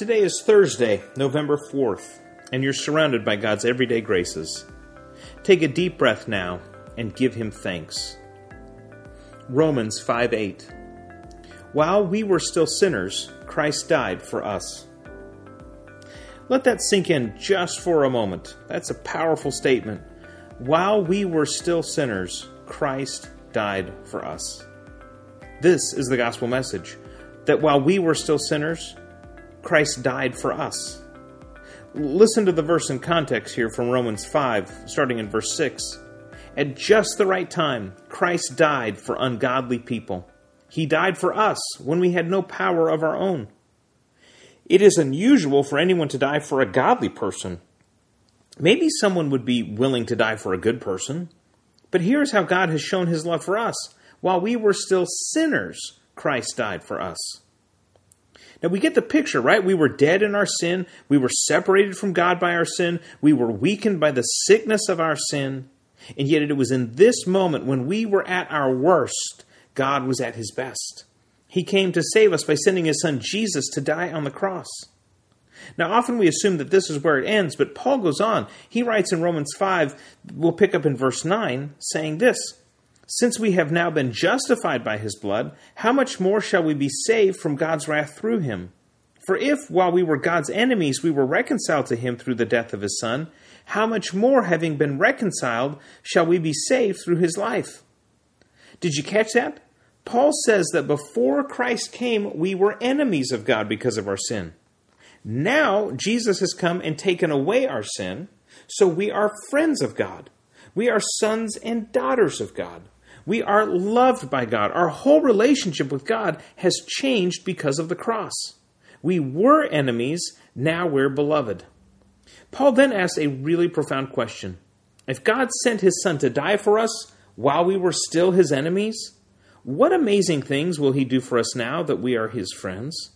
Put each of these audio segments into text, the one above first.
Today is Thursday, November 4th, and you're surrounded by God's everyday graces. Take a deep breath now and give Him thanks. Romans 5 8. While we were still sinners, Christ died for us. Let that sink in just for a moment. That's a powerful statement. While we were still sinners, Christ died for us. This is the gospel message that while we were still sinners, Christ died for us. Listen to the verse in context here from Romans 5, starting in verse 6. At just the right time, Christ died for ungodly people. He died for us when we had no power of our own. It is unusual for anyone to die for a godly person. Maybe someone would be willing to die for a good person. But here's how God has shown his love for us. While we were still sinners, Christ died for us. Now we get the picture, right? We were dead in our sin. We were separated from God by our sin. We were weakened by the sickness of our sin. And yet it was in this moment when we were at our worst, God was at his best. He came to save us by sending his son Jesus to die on the cross. Now, often we assume that this is where it ends, but Paul goes on. He writes in Romans 5, we'll pick up in verse 9, saying this since we have now been justified by his blood, how much more shall we be saved from God's wrath through him? For if, while we were God's enemies, we were reconciled to him through the death of his Son, how much more, having been reconciled, shall we be saved through his life? Did you catch that? Paul says that before Christ came, we were enemies of God because of our sin. Now, Jesus has come and taken away our sin, so we are friends of God. We are sons and daughters of God. We are loved by God. Our whole relationship with God has changed because of the cross. We were enemies, now we're beloved. Paul then asks a really profound question. If God sent his son to die for us while we were still his enemies, what amazing things will he do for us now that we are his friends?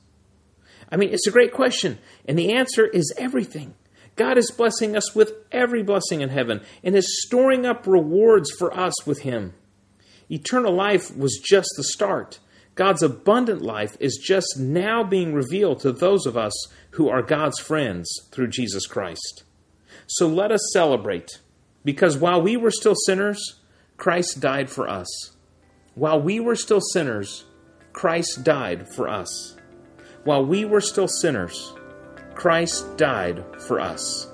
I mean, it's a great question, and the answer is everything. God is blessing us with every blessing in heaven and is storing up rewards for us with him. Eternal life was just the start. God's abundant life is just now being revealed to those of us who are God's friends through Jesus Christ. So let us celebrate, because while we were still sinners, Christ died for us. While we were still sinners, Christ died for us. While we were still sinners, Christ died for us.